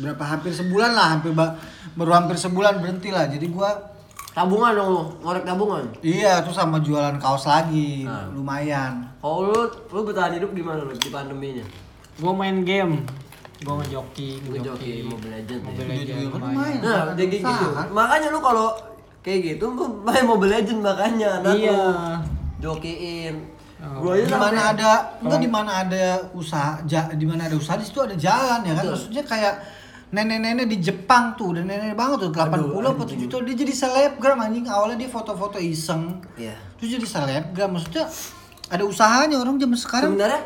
berapa hampir sebulan lah hampir ba- baru hampir sebulan berhenti lah. Jadi gue tabungan dong lu ngorek tabungan iya tuh sama jualan kaos lagi Ah. lumayan kalau lu lu bertahan hidup gimana lu di pandeminya Gue main game. Gue ngejoki, Ngejoki. Mobile Legends ya. Mobile Legends juga kan main. Nah, jadi gitu. Makanya lu kalau kayak gitu lu main Mobile Legends makanya anak Iya. lu jokiin. Oh. Gua aja di mana ada enggak di mana ada usaha ja, di mana ada usaha di situ ada jalan ya kan Betul. maksudnya kayak nenek-nenek di Jepang tuh dan nenek banget tuh 80 apa 7 tahun dia jadi selebgram anjing awalnya dia foto-foto iseng Iya. terus jadi selebgram maksudnya ada usahanya orang zaman sekarang Sebenarnya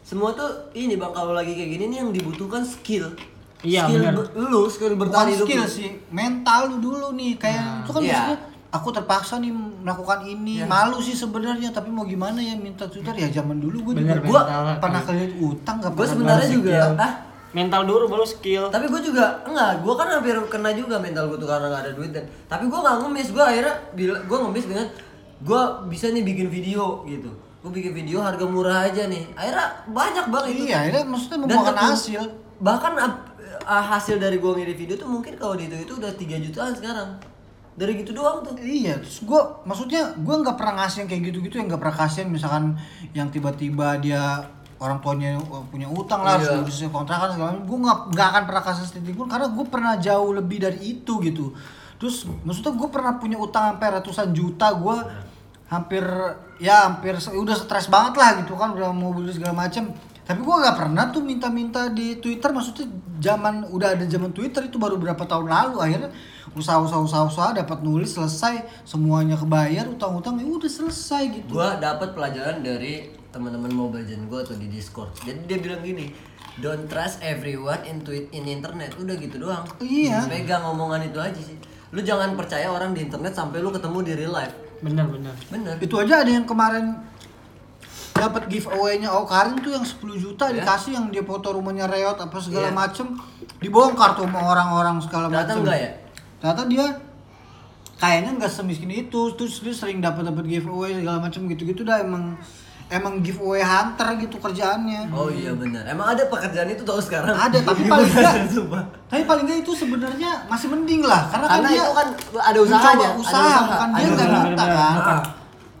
semua tuh ini Bang kalau lagi kayak gini nih yang dibutuhkan skill. Iya, skill lu skill bertahan hidup. skill sih mental lu dulu nih kayak itu kan Iya. maksudnya aku terpaksa nih melakukan ini Iya. malu sih sebenarnya tapi mau gimana ya minta Twitter ya zaman dulu gue juga Gua mental. pernah kredit utang gak Gue sebenarnya juga ah Mental dulu baru skill. tapi gue juga enggak gue kan hampir kena juga mental gue tuh karena nggak ada duit dan tapi gue nggak ngemis gue akhirnya bila gue ngemis dengan gue bisa nih bikin video gitu. Gue bikin video harga murah aja nih. Akhirnya banyak bang itu. Iya, ini maksudnya membuahkan hasil. bahkan ah, hasil dari gue ngedit video tuh mungkin kalau di itu udah 3 jutaan sekarang. Dari gitu doang tuh. Iya, terus gue maksudnya gue nggak pernah ngasih yang kayak gitu-gitu yang nggak pernah kasihan misalkan yang tiba-tiba dia orang tuanya punya utang lah, harus diurus kontrakan segala macam. Gue nggak nggak akan pernah kasih sedikit pun karena gue pernah jauh lebih dari itu gitu. Terus maksudnya gue pernah punya utang sampai ratusan juta gue hampir ya hampir udah stres banget lah gitu kan udah mau beli segala macam tapi gue nggak pernah tuh minta-minta di Twitter maksudnya zaman udah ada zaman Twitter itu baru berapa tahun lalu akhirnya usaha-usaha usaha-usaha dapat nulis selesai semuanya kebayar utang-utang ya udah selesai gitu gue dapat pelajaran dari teman-teman mobile legend gue tuh di discord. Jadi dia bilang gini don't trust everyone in tweet in internet. Udah gitu doang. Iya. pegang omongan itu aja sih. Lu jangan percaya orang di internet sampai lu ketemu di real life. Benar benar. Bener itu aja ada yang kemarin dapat giveaway-nya. Oh Karin tuh yang 10 juta Ya. dikasih yang dia foto rumahnya reot apa segala Iya. macem. Dibongkar tuh sama orang-orang segala Ternyata macem. enggak ya? ternyata dia kayaknya nggak semiskin itu. Terus dia sering dapat dapat giveaway segala macem gitu-gitu dah. Emang emang giveaway hunter gitu kerjaannya. Oh iya bener emang ada pekerjaan itu tau sekarang? Ada tapi paling enggak tapi paling enggak itu sebenarnya masih mending lah karena, Karena kan dia itu kan ada usahanya, ada usaha, usaha. bukan dia nggak usaha. minta kan?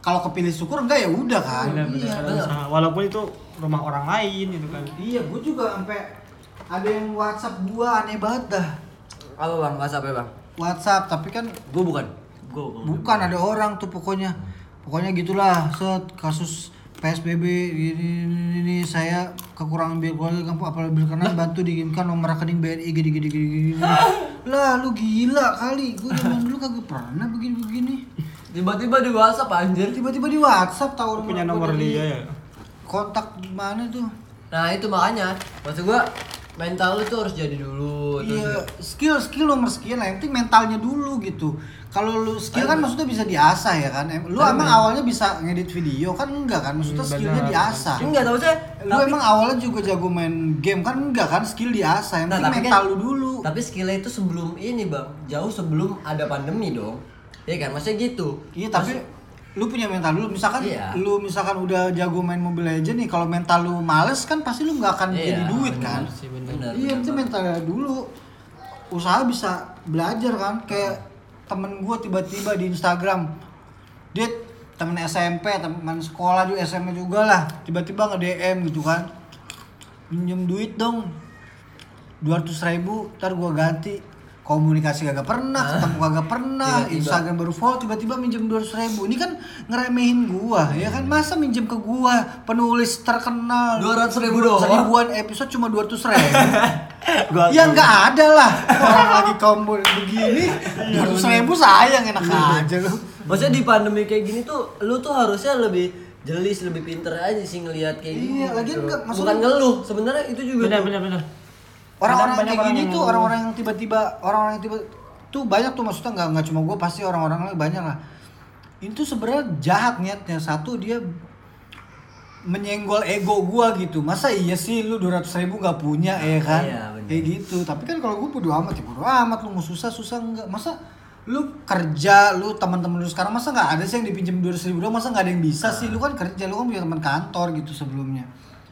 Kalau kepilih syukur enggak ya udah kan? Benar iya. benar ada usaha. walaupun itu rumah orang lain gitu kan. Iya gue juga sampai ada yang WhatsApp gua aneh banget dah. Apa bang? Whatsapp ya bang? WhatsApp tapi kan gue bukan. Gue bukan ada orang tuh pokoknya. Pokoknya gitulah set kasus PSBB ini, ini, ini saya kekurangan biaya keluarga kampung apalagi karena bantu dikirimkan nomor rekening BNI gini gini gini gini lah lu gila kali. Gue zaman dulu kagak pernah begini begini tiba-tiba di whatsapp anjir. Tiba-tiba di WhatsApp tahu punya nomor dia ya? Kontak mana tuh? Nah itu makanya. Maksud gue mental lu tuh harus jadi dulu terus Iya, juga- skill skill nomor sekian lah. Yang penting mentalnya dulu gitu. Kalau lu skill kan maksudnya bisa diasah ya kan. Lu emang awalnya bisa ngedit video kan enggak kan? Maksudnya Hmm, skillnya diasah. enggak tau saya Lu emang awalnya juga jago main game kan enggak kan? Skill diasah. Yang Nah, penting tapi mental kan- lu dulu. Tapi skillnya itu sebelum ini bang, jauh sebelum ada pandemi dong. Iya kan, maksudnya gitu. Iya, tapi lu punya mental dulu. Misalkan Iya. lu misalkan udah jago main Mobile Legends nih, kalau mental lu males kan pasti lu nggak akan Iya, jadi duit kan? Benar sih Benar, iya, benar, itu mentalnya dulu. Usaha bisa belajar kan? Kayak temen gue tiba-tiba di Instagram, dia temen SMP, teman sekolah juga SMA juga lah, tiba-tiba nge DM gitu kan, minjem duit dong, 200 ribu, ntar gue ganti. Komunikasi kagak pernah, ketemu kagak pernah, Tiba-tiba. Instagram baru follow, tiba-tiba minjem 200 ribu. Ini kan ngeremehin gua, ya kan? Masa minjem ke gua, penulis terkenal. 200.000 doang? Seribuan episode cuma 200 ribu. ya nggak ada lah orang lagi kaum begini Iya, 200 ribu sayang enak aja lu Maksudnya di pandemi kayak gini tuh, lu tuh harusnya lebih jelis, lebih pinter aja sih ngelihat kayak gini. Iya, lagian gitu. enggak, maksudnya- Bukan ngeluh, sebenarnya itu juga benar tuh. benar benar orang-orang kayak banyak gini orang tuh orang-orang yang tiba-tiba orang-orang yang tiba tuh banyak tuh maksudnya nggak nggak cuma gue pasti orang-orang lain banyak lah. Ini tuh sebenarnya jahat niatnya. Satu dia menyenggol ego gua gitu. Masa iya sih lu 200 ribu gak punya ya kan? Iya, bener. kayak gitu. Tapi kan kalau gue bodo amat ya bodo amat. Lu mau susah susah enggak masa lu kerja lu teman-teman lu sekarang masa nggak ada sih yang dipinjam 200 ribu doang? Masa nggak ada yang bisa sih? Lu kan kerja lu kan punya teman kantor gitu sebelumnya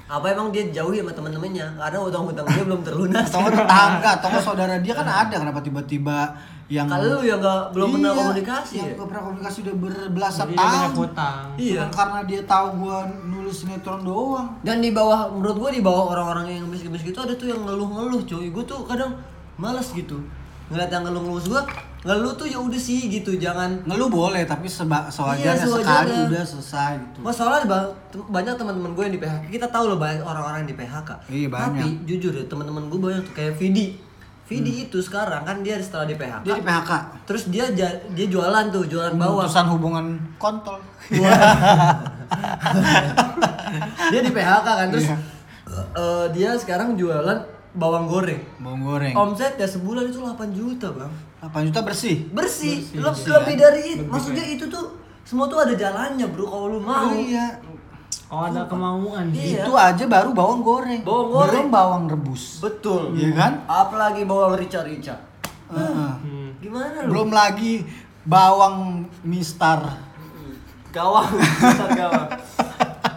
Apa emang dia jauhi sama temen-temennya? Karena utang-utang dia belum terlunas. atau tetangga atau saudara dia kan ada kenapa tiba-tiba yang Kalau lu yang nggak belum pernah Iya, komunikasi yang ya? nggak pernah komunikasi udah berbelasan Jadi tahun. Iya. Karena dia tahu gua nulis sinetron doang Dan di bawah menurut gua di bawah orang-orang yang miskin-miskin gitu ada tuh yang ngeluh-ngeluh cuy. Gua tuh kadang males gitu. Ngeliat yang ngeluh-ngeluh gua, ngeluh tuh ya udah sih gitu, jangan ngeluh boleh tapi seba, sewajarnya Iya, sekali udah selesai gitu Masalah banyak teman-teman gue yang di PHK. Kita tahu loh banyak orang-orang yang di PHK. Iya, banyak. Tapi jujur ya teman-teman gue banyak tuh kayak Vidi. Vidi itu sekarang kan dia setelah di PHK. dia di PHK Terus dia dia jualan tuh, jualan bawang. memutusan hubungan kontol dia di PHK kan terus Iya. eh, dia sekarang jualan bawang goreng. bawang goreng Omsetnya sebulan itu 8 juta, Bang. 8 juta bersih Bersih, Bersih, Le- bersih, lebih kan? dari itu. Maksudnya itu tuh semua tuh ada jalannya, Bro, kalau lu mau. Oh, iya Oh ada kemauan. Iya. itu aja baru bawang goreng Bawang goreng. belum bawang rebus Betul. Iya kan? Apalagi bawang rica-rica. Heeh. Hmm. Gimana lu? belum lagi bawang mistar Gawang, besar gawang.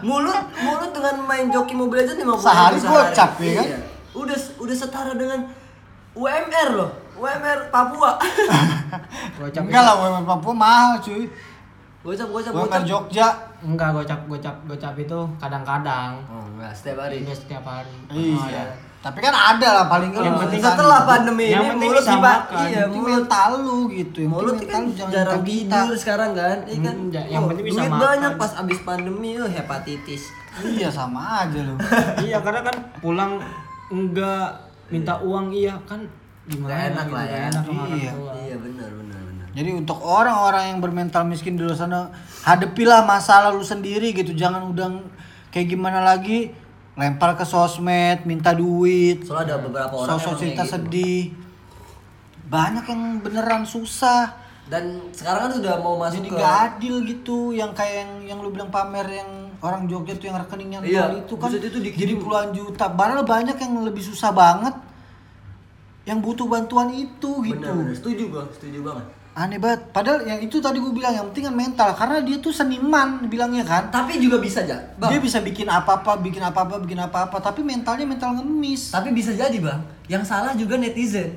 mulut mulut dengan main joki Mobile Legends 50 Sehari gocap, ya kan? Iya. Udah udah setara dengan UMR loh. UMR Papua. Gocap Enggak lah, UMR Papua mahal cuy. gocap gocap UMR gocap. Jogja. Enggak gocap gocap gocap itu kadang-kadang. Oh, enggak setiap hari. Ini setiap hari. Iya. Tapi kan ada lah paling Yang lu penting kan. setelah pandemi Yang ini mulut diba- makan. Iya, mulut mental lu gitu. Yang mulut kan jarang tidur sekarang kan iya kan Hmm, yang Oh, penting bisa duit makan. banyak pas abis pandemi oh hepatitis Iya sama aja lu. iya karena kan pulang enggak minta uang iya kan gimana Nggak enak gitu, lah nggak ya. enak Iya. iya benar benar benar Jadi untuk orang-orang yang bermental miskin di luar sana, hadapilah masalah lu sendiri gitu. Jangan udah kayak gimana lagi lempar ke sosmed, minta duit, soalnya ada beberapa orang sosok cerita gitu. sedih. Banyak yang beneran susah. dan sekarang kan udah mau masuk Jadi ke gak adil gitu yang kayak yang yang lu bilang pamer yang orang Jogja tuh yang rekeningnya Iya, nol itu kan itu dikit jadi puluhan juta. Padahal banyak yang lebih susah banget yang butuh bantuan itu gitu. setuju gua setuju banget Aneh banget. Padahal yang itu tadi gue bilang yang penting kan mental karena dia tuh seniman bilangnya kan. tapi juga bisa aja bang Dia bisa bikin apa-apa, bikin apa-apa, bikin apa-apa, tapi mentalnya mental ngemis. tapi bisa jadi bang yang salah juga netizen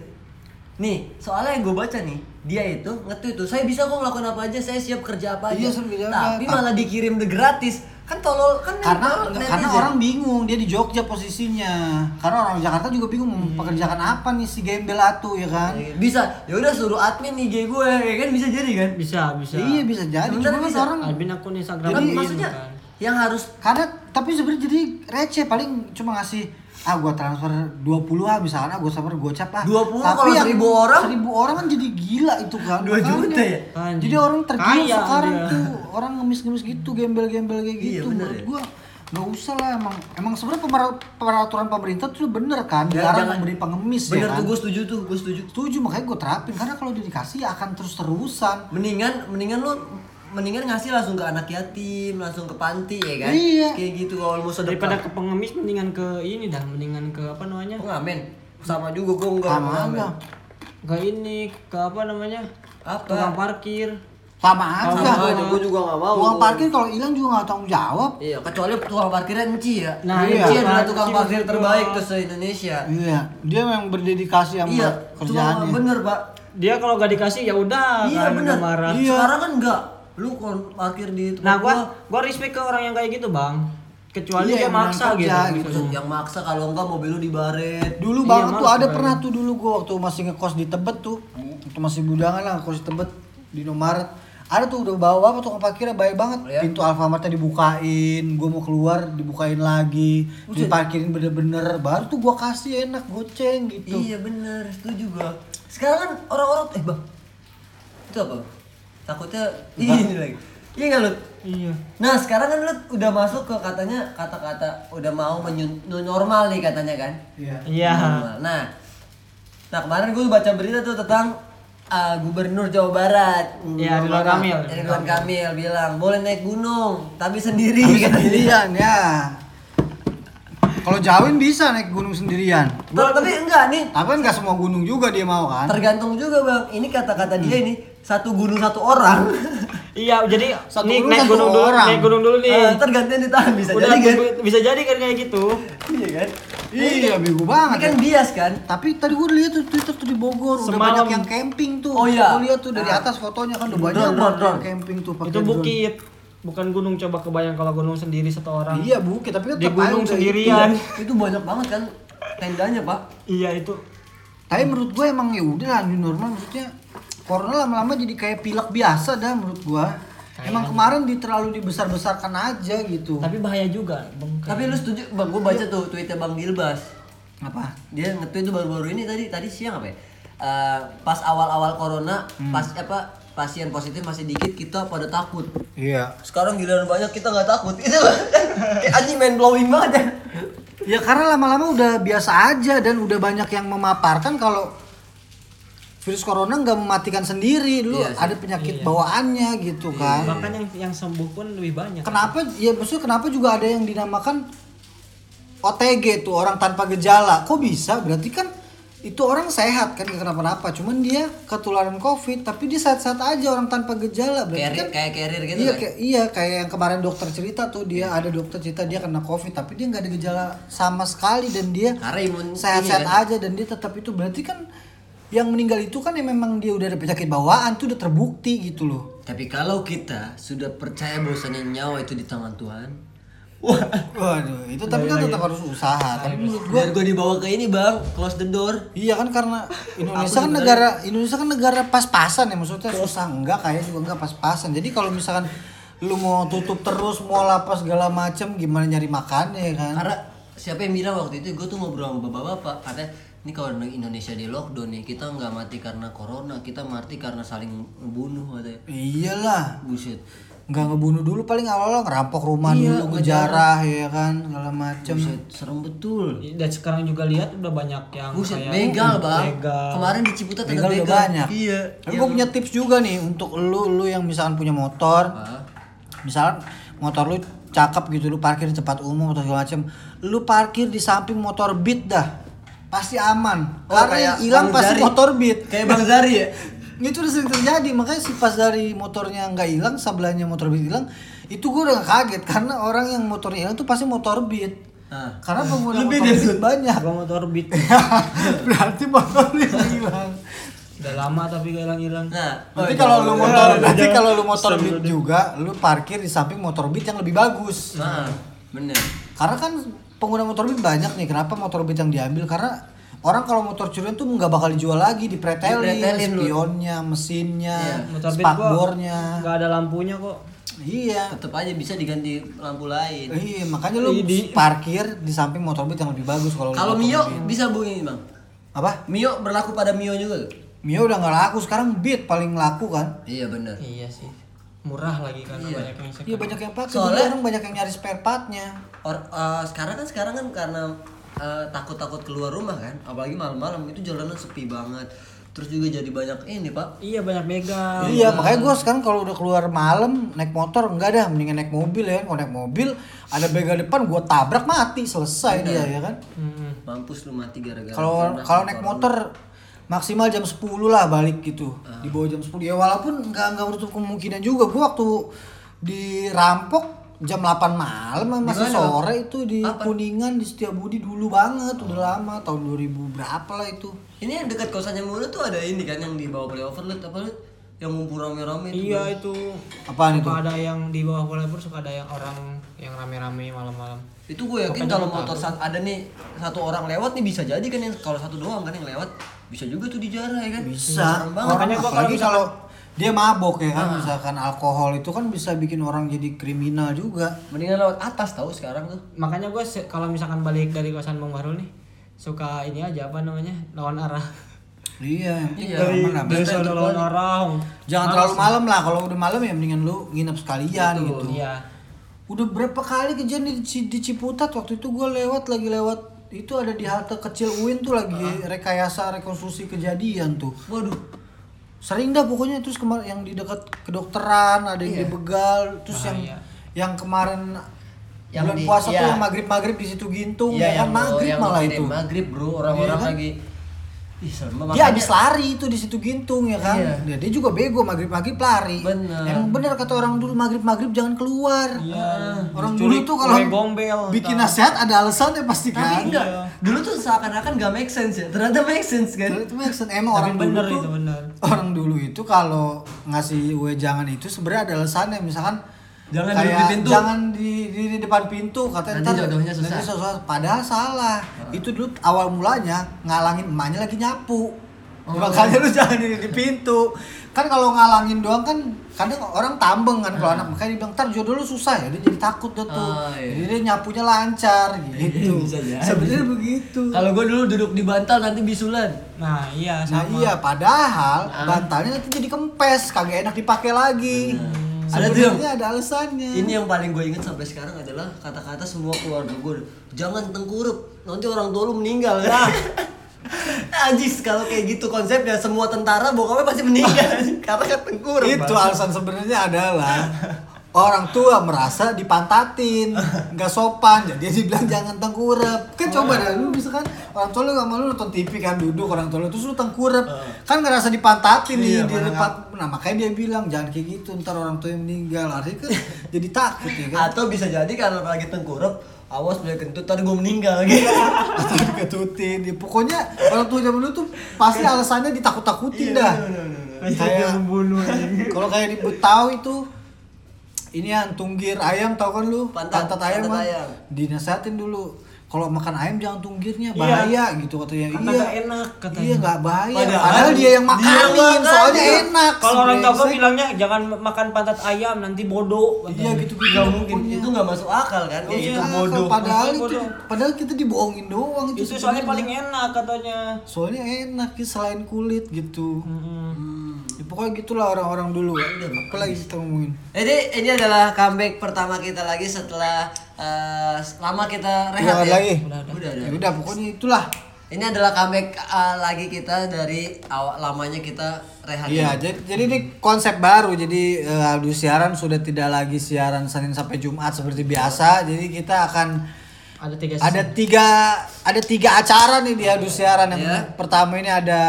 nih soalnya yang gue baca nih dia itu nge-tweet tuh saya bisa kok ngelakuin apa aja saya siap kerja apa aja Iya, kerja apa. tapi malah dikirim de gratis kan tolol kan Karena netizen. karena orang bingung dia di Jogja posisinya. Karena orang Jakarta juga bingung mau pekerjaan apa nih si gembel atu ya kan. Eh, bisa ya udah suruh admin IG gue ya kan bisa jadi kan bisa bisa Iya bisa jadi. Cuma bisa. orang admin akun Instagram Kan gitu maksudnya kan. yang harus karena tapi sebenarnya jadi receh paling cuma ngasih ah gua transfer 20 ah misalkan ah gua transfer gocap ah 20 tapi kalau yang 1000 orang? 1000 orang kan jadi gila itu kan 2 Makanya. juta ya? Jadi orang tergila Kaya sekarang dia. tuh orang ngemis-ngemis gitu gembel-gembel kayak Iya, gitu menurut ya. gua nggak usah lah emang emang sebenarnya peraturan pemerintah tuh bener kan Ya, dilarang jangan- memberi pengemis bener ya kan tuh gue setuju tuh gue setuju setuju makanya gue terapin karena kalau dikasih ya akan terus terusan mendingan mendingan lu mendingan ngasih langsung ke anak yatim langsung ke panti ya kan? Iya. kayak gitu kalau mau daripada sedekah ke pengemis mendingan ke ini dah mendingan ke apa namanya? Pengamen sama juga gue enggak. Sama pengamen. aja. Ke ini ke apa namanya? Apa? tukang parkir. Sama sama aja aja gue juga nggak mau. Uang parkir kalau hilang juga nggak tanggung jawab. Iya kecuali tukang parkirnya Enci ya. Nah, iya. Enci adalah tukang parkir terbaik tuh se Indonesia Iya, dia memang berdedikasi sama iya kerjaannya. bener pak. Dia kalau gak dikasih ya udah iya kan, bener. marah. Iya. sekarang kan enggak lu kalau parkir di tempat nah gua gua, gua respect ke orang yang kayak gitu bang kecuali Iya, dia maksa kerja gitu, gitu. yang maksa kalau enggak mobil lu dibaret Dulu Iya, banget tuh ada pernah tuh dulu gua waktu masih ngekos di Tebet tuh. Waktu masih budangan lah ngekos di Tebet di Nomaret. Ada tuh udah bawa apa tukang parkirnya baik banget. Oh, ya? Pintu Alfamartnya dibukain, gua mau keluar dibukain lagi, Buset. diparkirin bener-bener. Baru tuh gua kasih enak goceng gitu. Iya bener, setuju gua. Sekarang kan orang-orang eh bang, itu apa? Takutnya ini lagi. Iya nggak lu? iya Nah sekarang kan lu udah masuk ke katanya kata-kata udah mau menyu- new normal nih katanya kan? Iya. iya Normal. Nah, nah kemarin gue baca berita tuh tentang uh, Gubernur Jawa Barat. Iya, Ridwan Kamil. Ridwan Kamil bilang boleh naik gunung tapi sendiri katanya. Sendirian ya. Kalau Jawin bisa naik gunung sendirian. Tapi- Tapi enggak nih, Tapi kan nggak semua gunung juga dia mau kan? tergantung juga bang. Ini kata-kata dia ini satu gunung satu orang. iya jadi Satu nih gunung naik satu gunung dulu orang. naik gunung dulu nih Eh, tergantian ditahan bisa udah jadi kan? bisa jadi kan kayak gitu Iya kan? Iya, bego Ini banget. kan ya. bias kan? Tapi tadi gue lihat tuh Twitter tuh di Bogor udah Semalam. banyak yang camping tuh. Oh, iya. Gue lihat tuh dari Ah. atas fotonya kan udah banyak Drone, drone, drone. camping tuh pakai itu drone. bukit bukan gunung coba kebayang kalau gunung sendiri satu orang Iya bukit tapi kan Di gunung udah sendirian. itu. Itu banyak banget kan tendanya pak. iya itu Tapi menurut gue emang ya udah lah normal maksudnya corona lama-lama jadi kayak pilek biasa dah menurut gue. Emang kemarin di terlalu dibesar-besarkan aja gitu. tapi bahaya juga bang Tapi lu setuju bang? Gue baca tuh tweetnya bang Gilbas. Apa? Dia nge-tweet tuh baru-baru ini tadi tadi siang apa ya? Eh, pas awal-awal corona, pas apa pasien positif masih dikit kita pada takut. Iya. Sekarang giliran banyak kita nggak takut. Itu kayak anjing main blowing banget ya. Ya karena lama-lama udah biasa aja dan udah banyak yang memaparkan kalau virus corona nggak mematikan sendiri dulu Iya sih. ada penyakit bawaannya gitu kan. bahkan yang yang sembuh pun lebih banyak Kenapa ya maksudnya kenapa juga ada yang dinamakan OTG tuh orang tanpa gejala? Kok bisa? Berarti kan itu orang sehat kan gak kenapa-napa cuman dia ketularan covid tapi dia sehat-sehat aja orang tanpa gejala berarti Carrier- kan kayak carrier gitu iya kan? kayak iya kayak yang kemarin dokter cerita tuh dia ada dokter cerita dia kena covid tapi dia nggak ada gejala sama sekali dan dia sehat-sehat ini kan. aja dan dia tetap itu berarti kan yang meninggal itu kan yang memang dia udah ada penyakit bawaan tuh udah terbukti gitu loh Tapi kalau kita sudah percaya bahwasanya nyawa itu di tangan Tuhan, wah, waduh itu tapi kan tetap harus usaha tapi menurut gua gue dibawa ke ini bang, close the door. Iya kan karena Indonesia kan negara Indonesia kan negara pas-pasan ya maksudnya susah enggak kayak juga enggak pas-pasan. Jadi kalau misalkan lu mau tutup terus mau lapas segala macam gimana nyari makannya ya kan? Karena siapa yang bilang waktu itu gue tuh ngobrol sama bapak-bapak, katanya ini kalau di Indonesia di lockdown nih kita nggak mati karena corona, kita mati karena saling membunuh katanya. Iyalah. Buset. Enggak ngebunuh dulu paling awal-awal ngerampok rumah Iya, dulu ngejarah ya kan segala macam. Buset, serem betul. Dan sekarang juga lihat udah banyak yang Buset, kayak begal bang. begal. Kemarin di Ciputat ada Begal begal. udah banyak. Iya. Tapi gue punya tips juga nih untuk lu lu yang misalkan punya motor, Ah, misalkan motor lu cakep gitu lu parkir di tempat umum atau segala macam lu parkir di samping motor beat dah pasti aman Oh, karena yang hilang pasti Zari. motor beat Kayak Bang Zari ya? itu udah sering terjadi makanya sih pas dari motornya nggak hilang sebelahnya motor beat hilang itu gue udah kaget karena orang yang motornya hilang tuh pasti motor beat Ah. karena pengguna Lebih motor dari beat banyak motor beat berarti motornya hilang udah lama tapi gak hilang-hilang. Nah, Nanti oh, kalau jangan- lu motor, nanti kalau lu motor beat juga, lu parkir di samping motor beat yang lebih bagus. Nah, bener. Karena kan pengguna motor beat banyak nih. Kenapa motor beat yang diambil? Karena orang kalau motor curian tuh nggak bakal dijual lagi, dipretelin, Dipretelin lu. spionnya, mesinnya, Iya, gua spakbornya. nggak ada lampunya kok. Iya. Tetep aja bisa diganti lampu lain. Iya, makanya lu Di- parkir di samping motor beat yang lebih bagus kalau lu Kalau Mio beat. bisa bu ini bang. apa? Mio berlaku pada Mio juga. Mio udah nggak laku, sekarang beat paling laku kan? Iya bener. Iya sih. Murah lagi karena Iya. banyak yang second. Iya banyak yang pakai, Soalnya- orang banyak yang nyari spare partnya. Or, eh, sekarang kan sekarang kan karena eh, takut-takut keluar rumah kan, apalagi malam-malam itu jalanan sepi banget. Terus juga jadi banyak ini pak. Iya banyak begal. Iya, makanya gue sekarang kalau udah keluar malam naik motor enggak dah, mendingan naik mobil ya. Kalau naik mobil ada begal depan gue tabrak mati selesai dia ya kan. Hmm. Mampus lu mati gara-gara. Kalau kalau naik motor maksimal jam 10 lah balik gitu. Ah. Di bawah jam 10 ya walaupun nggak nggak menutup kemungkinan juga. Gue waktu dirampok jam 8 malam masih Di mana? sore itu di Apa? Kuningan di Setiabudi dulu banget, udah lama tahun 2000 berapa lah itu. Ini yang dekat kosannya mulu tuh ada ini kan yang di bawah flyover liat apa liat? Yang ngumpul rame-rame itu. Iya itu. Apaan itu? Ada yang di bawah volleyboard suka ada yang orang yang rame-rame malam-malam. Itu gue yakin kalau motor sat- ada nih satu orang lewat nih bisa jadi kan yang kalau satu doang kan yang lewat bisa juga tuh dijarah ya kan. bisa Makanya gua kalau kalau dia mabok ya kan misalkan alkohol itu kan bisa bikin orang jadi kriminal juga Mendingan lewat atas tahu sekarang tuh. Makanya gue kalau misalkan balik dari kosan Bang Bahrul nih suka ini aja apa namanya lawan arah. Iya yang penting Iya. aman lah. dari sana lawan arah. jangan terlalu malam lah kalau udah malam ya mendingan lu nginep sekalian Betul. gitu Iya. udah berapa kali kejadian di, di Ciputat waktu itu gue lewat lagi lewat itu ada di halte kecil UIN tuh lagi rekayasa rekonstruksi kejadian tuh Waduh. sering dah pokoknya terus kemarin yang di dekat kedokteran ada yang Iya. di begal terus yang Bahaya. yang kemarin Yang bulan di- puasa tuh iya. yang maghrib maghrib di situ gintung Iya ya kan maghrib yang malah itu Maghrib bro orang-orang Iya kan? lagi. Dia habis lari itu di situ gintung ya kan Iya. dia, dia juga bego maghrib maghrib lari Bener. emang bener kata orang dulu maghrib maghrib jangan keluar Iya. orang Culik dulu tuh kalau kue gombel. bikin nasihat ada alasannya pasti Tapi kan enggak. Dulu tuh seakan-akan gak make sense ya. Ternyata make sense kan. itu make sense. emang Tapi orang dulu bener tuh itu, bener. orang dulu itu kalau ngasih wejangan itu sebenarnya ada alasannya misalkan Jangan kayak di pintu. jangan di, di, di depan pintu katanya Nanti jodohnya susah. nanti susah. padahal salah itu dulu awal mulanya ngalangin emaknya lagi nyapu Oh. makanya lu jangan di, di pintu kan kalau ngalangin doang kan kadang orang tambeng kan kalau anak makanya dia bilang ntar jodoh lu susah ya dia jadi takut tuh Oh, iya. jadi dia nyapunya lancar gitu Bisa jadi. sebenarnya begitu Kalau gue dulu duduk di bantal nanti bisulan. Nah iya Nah sama. iya, padahal Ah. bantalnya nanti jadi kempes, kagak enak dipakai lagi. Ada tuh ada alasannya. Ini yang paling gue inget sampai sekarang adalah kata-kata semua keluarga gue. Jangan tengkurup, nanti orang tua lu meninggal. Nah. Ajis kalau kayak gitu konsepnya semua tentara bokapnya pasti meninggal karena kan tengkurup. itu alasan sebenarnya adalah orang tua merasa dipantatin, nggak sopan, jadi dia bilang jangan tengkurap. Kan coba deh, lu misalkan orang tua lu sama lu nonton TV kan duduk orang tua lu terus lu tengkurap, kan ngerasa dipantatin Iya, nih di mana depan. Nah makanya dia bilang jangan kayak gitu, ntar orang tua yang meninggal, artinya kan jadi takut ya kan. Atau bisa jadi kalau lagi tengkurap, awas boleh kentut tadi gue meninggal gitu. Atau diketutin, ya, pokoknya orang tua zaman dulu tuh pasti alasannya ditakut-takutin Iya, dah. Kayak membunuh kalau kayak di Betawi itu ini yang tunggir ayam tau kan lu Pantat- ayam pantat kan ayam. dinasehatin dulu kalau makan ayam jangan tunggirnya bahaya gitu katanya Karena iya nggak enak katanya. iya nggak bahaya Padahal padahal, dia yang dia makanin makanin. soalnya enak Kalau orang tua Brengsek. bilangnya jangan makan pantat ayam nanti bodoh. iya gitu gitu Gak mungkin, itu gak masuk akal kan, kayak Iya, itu bodoh. padahal Bodoh. itu padahal kita dibohongin doang itu Itu soalnya paling enak katanya. soalnya enak selain kulit gitu Mm-mm. Ya, pokoknya gitulah orang-orang dulu apa lagi kita ngomongin Jadi ini adalah comeback pertama kita lagi setelah eh, lama kita rehat Udah ya. lagi Udah, udah. ya udah pokoknya itulah Ini adalah comeback eh, lagi kita dari awal lamanya kita rehat. Iya, jadi, jadi ini konsep baru. Jadi eh, Aldu siaran sudah tidak lagi siaran Senin sampai Jumat seperti biasa. Jadi kita akan Ada tiga ada tiga ada tiga acara nih di Aldu siaran. Yang Iya. pertama ini ada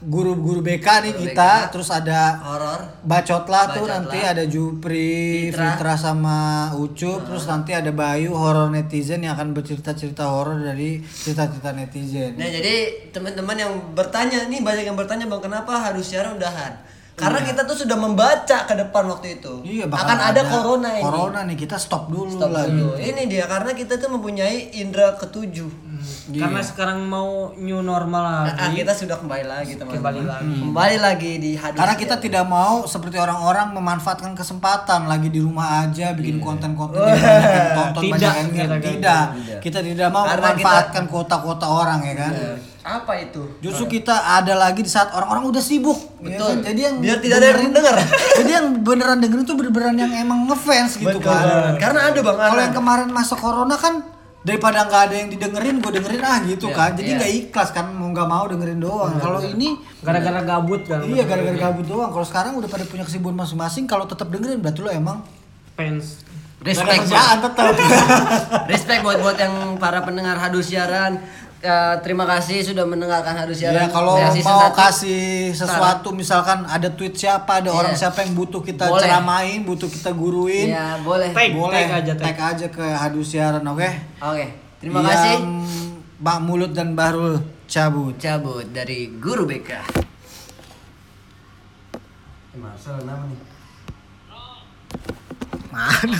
guru-guru BK nih Guru kita, BK. terus ada Horor. Bacotlah tuh Bacotlah. nanti ada Jupri, Fitra. Fitra, sama Ucup, terus nanti ada Bayu horor netizen yang akan bercerita-cerita horor dari cerita-cerita netizen. Nah jadi teman-teman yang bertanya nih banyak yang bertanya bang kenapa harus siaran udahan? Karena kita tuh sudah membaca ke depan waktu itu. Iya, bakal akan ada, corona ini. Corona nih, kita stop dulu Stop lah. dulu. Ini dia karena kita tuh mempunyai indera ketujuh. Karena sekarang mau new normal Ah, lagi. kita sudah kembali lagi teman-teman. Kembali lagi. Kembali lagi di hadis. Karena kita tidak mau seperti orang-orang memanfaatkan kesempatan lagi di rumah aja bikin konten-konten yang banyak yang tonton Tidak, banyak yang kita lihat. kan. tidak. Kita tidak mau Karena memanfaatkan kuota-kuota orang ya kan. apa itu? Justru kita ada lagi di saat orang-orang udah sibuk. ya Betul. kan? Jadi yang Biar tidak ada yang mendengar. Jadi yang beneran dengerin tuh beneran yang emang ngefans gitu Betul kan. Karena ada bang Kalau yang kemarin masa corona kan daripada nggak ada yang didengerin, gue dengerin ah gitu Iya, kan. Jadi iya. nggak ikhlas kan mau nggak mau dengerin doang. Kalau ini Gara-gara gabut kan. Iya gara-gara gabut doang. Kalau sekarang udah pada punya kesibukan masing-masing, kalau tetap dengerin berarti lo emang Fans. Respect kerjaan tetap. Respect buat buat yang para pendengar hadus siaran. Eh, terima kasih sudah mendengarkan hadus siaran. ya kalau mau satu. kasih sesuatu misalkan ada tweet siapa, ada Iya. orang siapa yang butuh kita Boleh. ceramain, butuh kita guruin, Iya, boleh. Tag, boleh tag aja, tag. tag aja ke Hadu Siaran, oke? Oke. Terima Yang kasih. Mbak Mulut dan Bahrul cabut. Cabut dari Guru BK. Marcel nama nih. Mana?